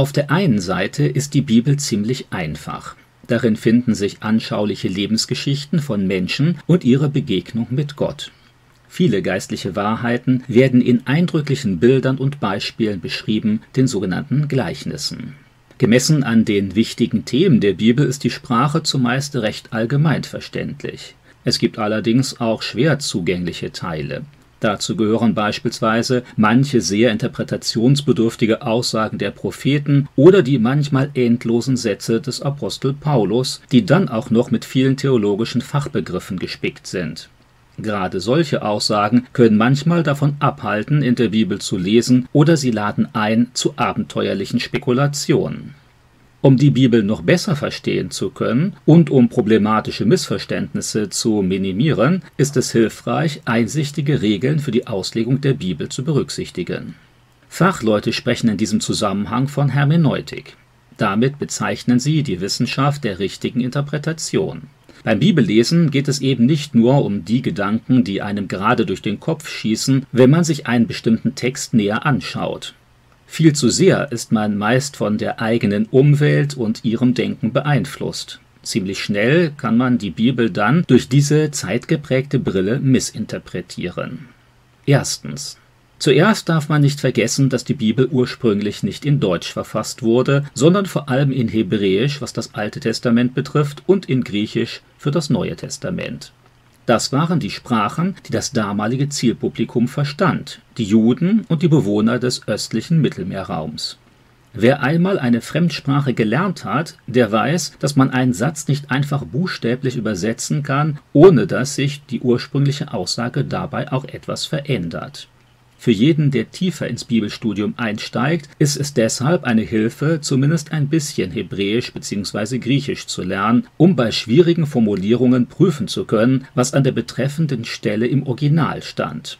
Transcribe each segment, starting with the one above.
Auf der einen Seite ist die Bibel ziemlich einfach. Darin finden sich anschauliche Lebensgeschichten von Menschen und ihre Begegnung mit Gott. Viele geistliche Wahrheiten werden in eindrücklichen Bildern und Beispielen beschrieben, den sogenannten Gleichnissen. Gemessen an den wichtigen Themen der Bibel ist die Sprache zumeist recht allgemein verständlich. Es gibt allerdings auch schwer zugängliche Teile. Dazu gehören beispielsweise manche sehr interpretationsbedürftige Aussagen der Propheten oder die manchmal endlosen Sätze des Apostel Paulus, die dann auch noch mit vielen theologischen Fachbegriffen gespickt sind. Gerade solche Aussagen können manchmal davon abhalten, in der Bibel zu lesen, oder sie laden ein zu abenteuerlichen Spekulationen. Um die Bibel noch besser verstehen zu können und um problematische Missverständnisse zu minimieren, ist es hilfreich, einsichtige Regeln für die Auslegung der Bibel zu berücksichtigen. Fachleute sprechen in diesem Zusammenhang von Hermeneutik. Damit bezeichnen sie die Wissenschaft der richtigen Interpretation. Beim Bibellesen geht es eben nicht nur um die Gedanken, die einem gerade durch den Kopf schießen, wenn man sich einen bestimmten Text näher anschaut. Viel zu sehr ist man meist von der eigenen Umwelt und ihrem Denken beeinflusst. Ziemlich schnell kann man die Bibel dann durch diese zeitgeprägte Brille missinterpretieren. Erstens. Zuerst darf man nicht vergessen, dass die Bibel ursprünglich nicht in Deutsch verfasst wurde, sondern vor allem in Hebräisch, was das Alte Testament betrifft, und in Griechisch für das Neue Testament. Das waren die Sprachen, die das damalige Zielpublikum verstand, die Juden und die Bewohner des östlichen Mittelmeerraums. Wer einmal eine Fremdsprache gelernt hat, der weiß, dass man einen Satz nicht einfach buchstäblich übersetzen kann, ohne dass sich die ursprüngliche Aussage dabei auch etwas verändert. Für jeden, der tiefer ins Bibelstudium einsteigt, ist es deshalb eine Hilfe, zumindest ein bisschen Hebräisch bzw. Griechisch zu lernen, um bei schwierigen Formulierungen prüfen zu können, was an der betreffenden Stelle im Original stand.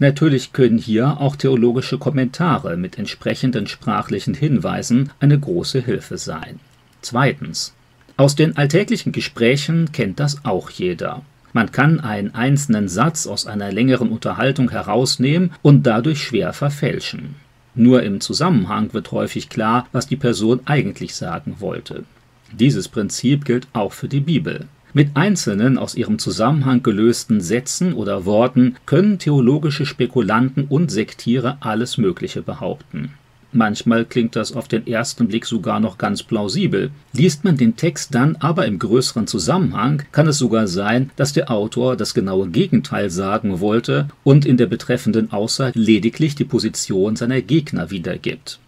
Natürlich können hier auch theologische Kommentare mit entsprechenden sprachlichen Hinweisen eine große Hilfe sein. Zweitens. Aus den alltäglichen Gesprächen kennt das auch jeder. Man kann einen einzelnen Satz aus einer längeren Unterhaltung herausnehmen und dadurch schwer verfälschen. Nur im Zusammenhang wird häufig klar, was die Person eigentlich sagen wollte. Dieses Prinzip gilt auch für die Bibel. Mit einzelnen aus ihrem Zusammenhang gelösten Sätzen oder Worten können theologische Spekulanten und Sektiere alles Mögliche behaupten. Manchmal klingt das auf den ersten Blick sogar noch ganz plausibel. Liest man den Text dann aber im größeren Zusammenhang, kann es sogar sein, dass der Autor das genaue Gegenteil sagen wollte und in der betreffenden Aussage lediglich die Position seiner Gegner wiedergibt.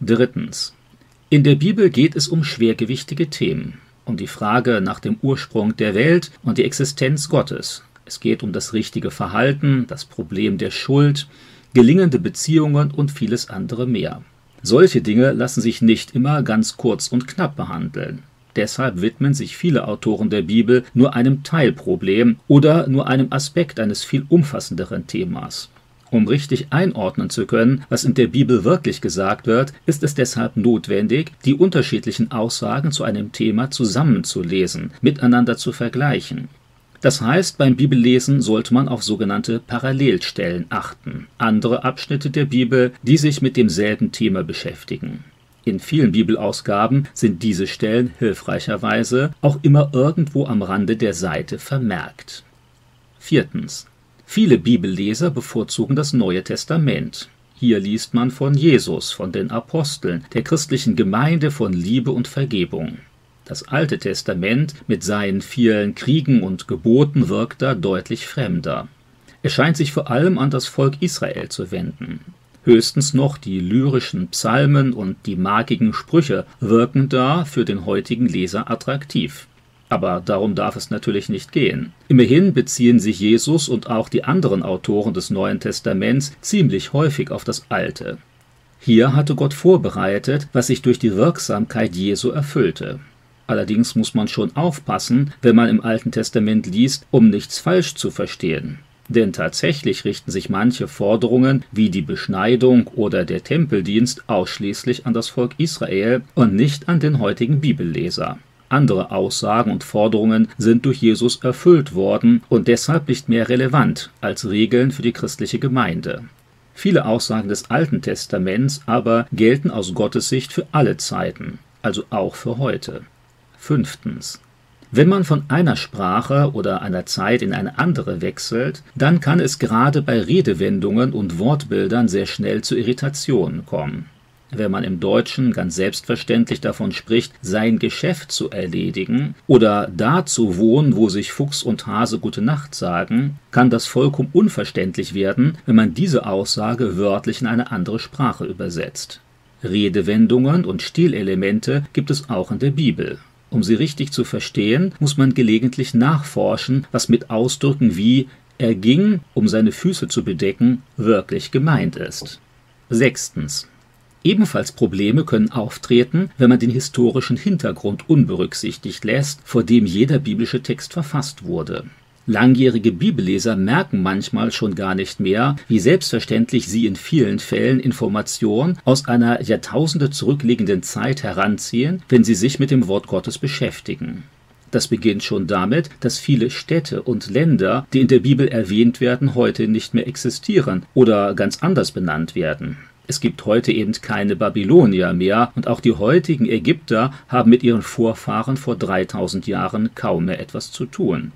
Drittens. In der Bibel geht es um schwergewichtige Themen, um die Frage nach dem Ursprung der Welt und die Existenz Gottes. Es geht um das richtige Verhalten, das Problem der Schuld, gelingende Beziehungen und vieles andere mehr. Solche Dinge lassen sich nicht immer ganz kurz und knapp behandeln. Deshalb widmen sich viele Autoren der Bibel nur einem Teilproblem oder nur einem Aspekt eines viel umfassenderen Themas. Um richtig einordnen zu können, was in der Bibel wirklich gesagt wird, ist es deshalb notwendig, die unterschiedlichen Aussagen zu einem Thema zusammenzulesen, miteinander zu vergleichen. Das heißt, beim Bibellesen sollte man auf sogenannte Parallelstellen achten, andere Abschnitte der Bibel, die sich mit demselben Thema beschäftigen. In vielen Bibelausgaben sind diese Stellen hilfreicherweise auch immer irgendwo am Rande der Seite vermerkt. Viertens. Viele Bibelleser bevorzugen das Neue Testament. Hier liest man von Jesus, von den Aposteln, der christlichen Gemeinde, von Liebe und Vergebung. Das Alte Testament mit seinen vielen Kriegen und Geboten wirkt da deutlich fremder. Es scheint sich vor allem an das Volk Israel zu wenden. Höchstens noch die lyrischen Psalmen und die magigen Sprüche wirken da für den heutigen Leser attraktiv. Aber darum darf es natürlich nicht gehen. Immerhin beziehen sich Jesus und auch die anderen Autoren des Neuen Testaments ziemlich häufig auf das Alte. Hier hatte Gott vorbereitet, was sich durch die Wirksamkeit Jesu erfüllte. Allerdings muss man schon aufpassen, wenn man im Alten Testament liest, um nichts falsch zu verstehen. Denn tatsächlich richten sich manche Forderungen wie die Beschneidung oder der Tempeldienst ausschließlich an das Volk Israel und nicht an den heutigen Bibelleser. Andere Aussagen und Forderungen sind durch Jesus erfüllt worden und deshalb nicht mehr relevant als Regeln für die christliche Gemeinde. Viele Aussagen des Alten Testaments aber gelten aus Gottes Sicht für alle Zeiten, also auch für heute. Fünftens. Wenn man von einer Sprache oder einer Zeit in eine andere wechselt, dann kann es gerade bei Redewendungen und Wortbildern sehr schnell zu Irritationen kommen. Wenn man im Deutschen ganz selbstverständlich davon spricht, sein Geschäft zu erledigen oder da zu wohnen, wo sich Fuchs und Hase gute Nacht sagen, kann das vollkommen unverständlich werden, wenn man diese Aussage wörtlich in eine andere Sprache übersetzt. Redewendungen und Stilelemente gibt es auch in der Bibel. Um sie richtig zu verstehen, muss man gelegentlich nachforschen, was mit Ausdrücken wie er ging, um seine Füße zu bedecken, wirklich gemeint ist. Sechstens. Ebenfalls Probleme können auftreten, wenn man den historischen Hintergrund unberücksichtigt lässt, vor dem jeder biblische Text verfasst wurde. Langjährige Bibelleser merken manchmal schon gar nicht mehr, wie selbstverständlich sie in vielen Fällen Informationen aus einer Jahrtausende zurückliegenden Zeit heranziehen, wenn sie sich mit dem Wort Gottes beschäftigen. Das beginnt schon damit, dass viele Städte und Länder, die in der Bibel erwähnt werden, heute nicht mehr existieren oder ganz anders benannt werden. Es gibt heute eben keine Babylonier mehr und auch die heutigen Ägypter haben mit ihren Vorfahren vor 3000 Jahren kaum mehr etwas zu tun.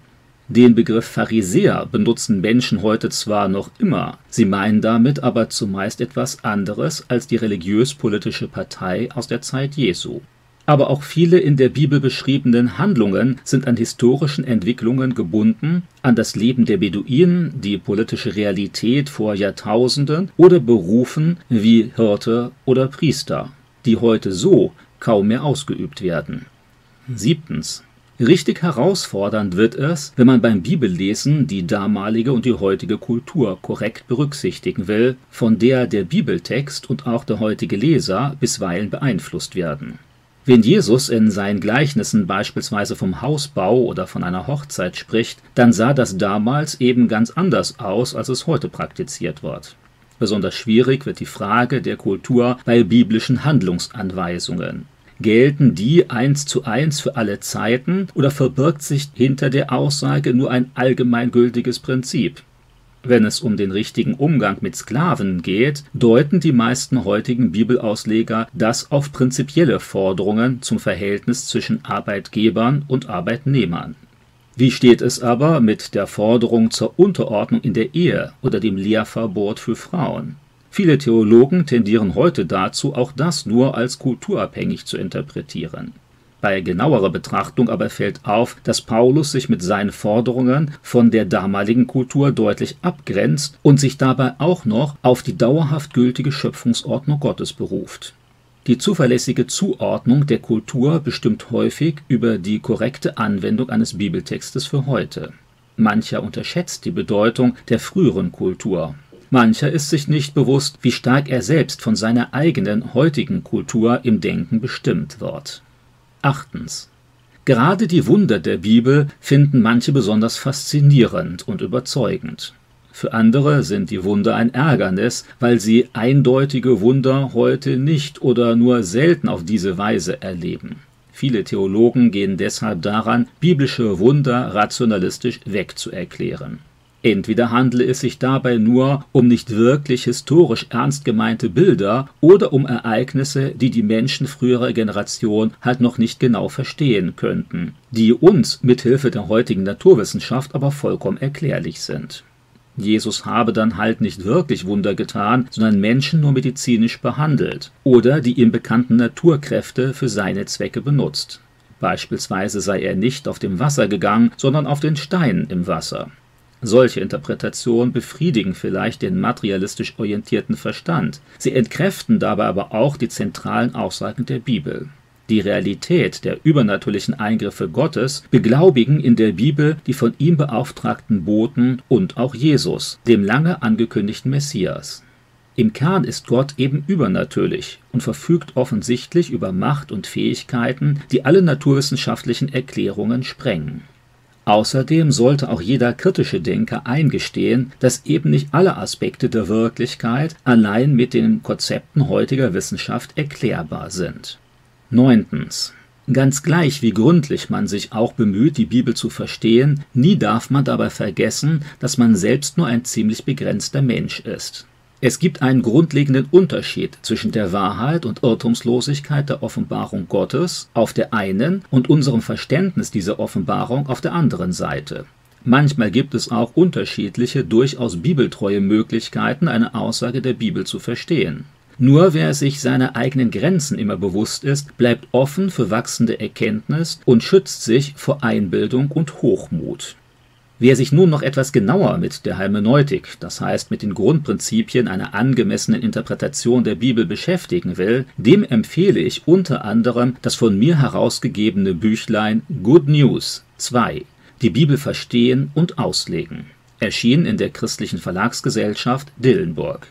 Den Begriff Pharisäer benutzen Menschen heute zwar noch immer, sie meinen damit aber zumeist etwas anderes als die religiös-politische Partei aus der Zeit Jesu. Aber auch viele in der Bibel beschriebenen Handlungen sind an historischen Entwicklungen gebunden, an das Leben der Beduinen, die politische Realität vor Jahrtausenden oder Berufen wie Hirte oder Priester, die heute so kaum mehr ausgeübt werden. Siebtens. Richtig herausfordernd wird es, wenn man beim Bibellesen die damalige und die heutige Kultur korrekt berücksichtigen will, von der der Bibeltext und auch der heutige Leser bisweilen beeinflusst werden. Wenn Jesus in seinen Gleichnissen beispielsweise vom Hausbau oder von einer Hochzeit spricht, dann sah das damals eben ganz anders aus, als es heute praktiziert wird. Besonders schwierig wird die Frage der Kultur bei biblischen Handlungsanweisungen. Gelten die eins zu eins für alle Zeiten oder verbirgt sich hinter der Aussage nur ein allgemeingültiges Prinzip? Wenn es um den richtigen Umgang mit Sklaven geht, deuten die meisten heutigen Bibelausleger das auf prinzipielle Forderungen zum Verhältnis zwischen Arbeitgebern und Arbeitnehmern. Wie steht es aber mit der Forderung zur Unterordnung in der Ehe oder dem Lehrverbot für Frauen? Viele Theologen tendieren heute dazu, auch das nur als kulturabhängig zu interpretieren. Bei genauerer Betrachtung aber fällt auf, dass Paulus sich mit seinen Forderungen von der damaligen Kultur deutlich abgrenzt und sich dabei auch noch auf die dauerhaft gültige Schöpfungsordnung Gottes beruft. Die zuverlässige Zuordnung der Kultur bestimmt häufig über die korrekte Anwendung eines Bibeltextes für heute. Mancher unterschätzt die Bedeutung der früheren Kultur. Mancher ist sich nicht bewusst, wie stark er selbst von seiner eigenen heutigen Kultur im Denken bestimmt wird. Achtens. Gerade die Wunder der Bibel finden manche besonders faszinierend und überzeugend. Für andere sind die Wunder ein Ärgernis, weil sie eindeutige Wunder heute nicht oder nur selten auf diese Weise erleben. Viele Theologen gehen deshalb daran, biblische Wunder rationalistisch wegzuerklären. Entweder handle es sich dabei nur um nicht wirklich historisch ernst gemeinte Bilder oder um Ereignisse, die die Menschen früherer Generation halt noch nicht genau verstehen könnten, die uns mithilfe der heutigen Naturwissenschaft aber vollkommen erklärlich sind. Jesus habe dann halt nicht wirklich Wunder getan, sondern Menschen nur medizinisch behandelt oder die ihm bekannten Naturkräfte für seine Zwecke benutzt. Beispielsweise sei er nicht auf dem Wasser gegangen, sondern auf den Steinen im Wasser. Solche Interpretationen befriedigen vielleicht den materialistisch orientierten Verstand. Sie entkräften dabei aber auch die zentralen Aussagen der Bibel. Die Realität der übernatürlichen Eingriffe Gottes beglaubigen in der Bibel die von ihm beauftragten Boten und auch Jesus, dem lange angekündigten Messias. Im Kern ist Gott eben übernatürlich und verfügt offensichtlich über Macht und Fähigkeiten, die alle naturwissenschaftlichen Erklärungen sprengen. Außerdem sollte auch jeder kritische Denker eingestehen, dass eben nicht alle Aspekte der Wirklichkeit allein mit den Konzepten heutiger Wissenschaft erklärbar sind. Neuntens. Ganz gleich, wie gründlich man sich auch bemüht, die Bibel zu verstehen, nie darf man dabei vergessen, dass man selbst nur ein ziemlich begrenzter Mensch ist. Es gibt einen grundlegenden Unterschied zwischen der Wahrheit und Irrtumslosigkeit der Offenbarung Gottes auf der einen und unserem Verständnis dieser Offenbarung auf der anderen Seite. Manchmal gibt es auch unterschiedliche, durchaus bibeltreue Möglichkeiten, eine Aussage der Bibel zu verstehen. Nur wer sich seiner eigenen Grenzen immer bewusst ist, bleibt offen für wachsende Erkenntnis und schützt sich vor Einbildung und Hochmut. Wer sich nun noch etwas genauer mit der Hermeneutik, das heißt mit den Grundprinzipien einer angemessenen Interpretation der Bibel beschäftigen will, dem empfehle ich unter anderem das von mir herausgegebene Büchlein Good News 2 Die Bibel verstehen und auslegen, erschienen in der Christlichen Verlagsgesellschaft Dillenburg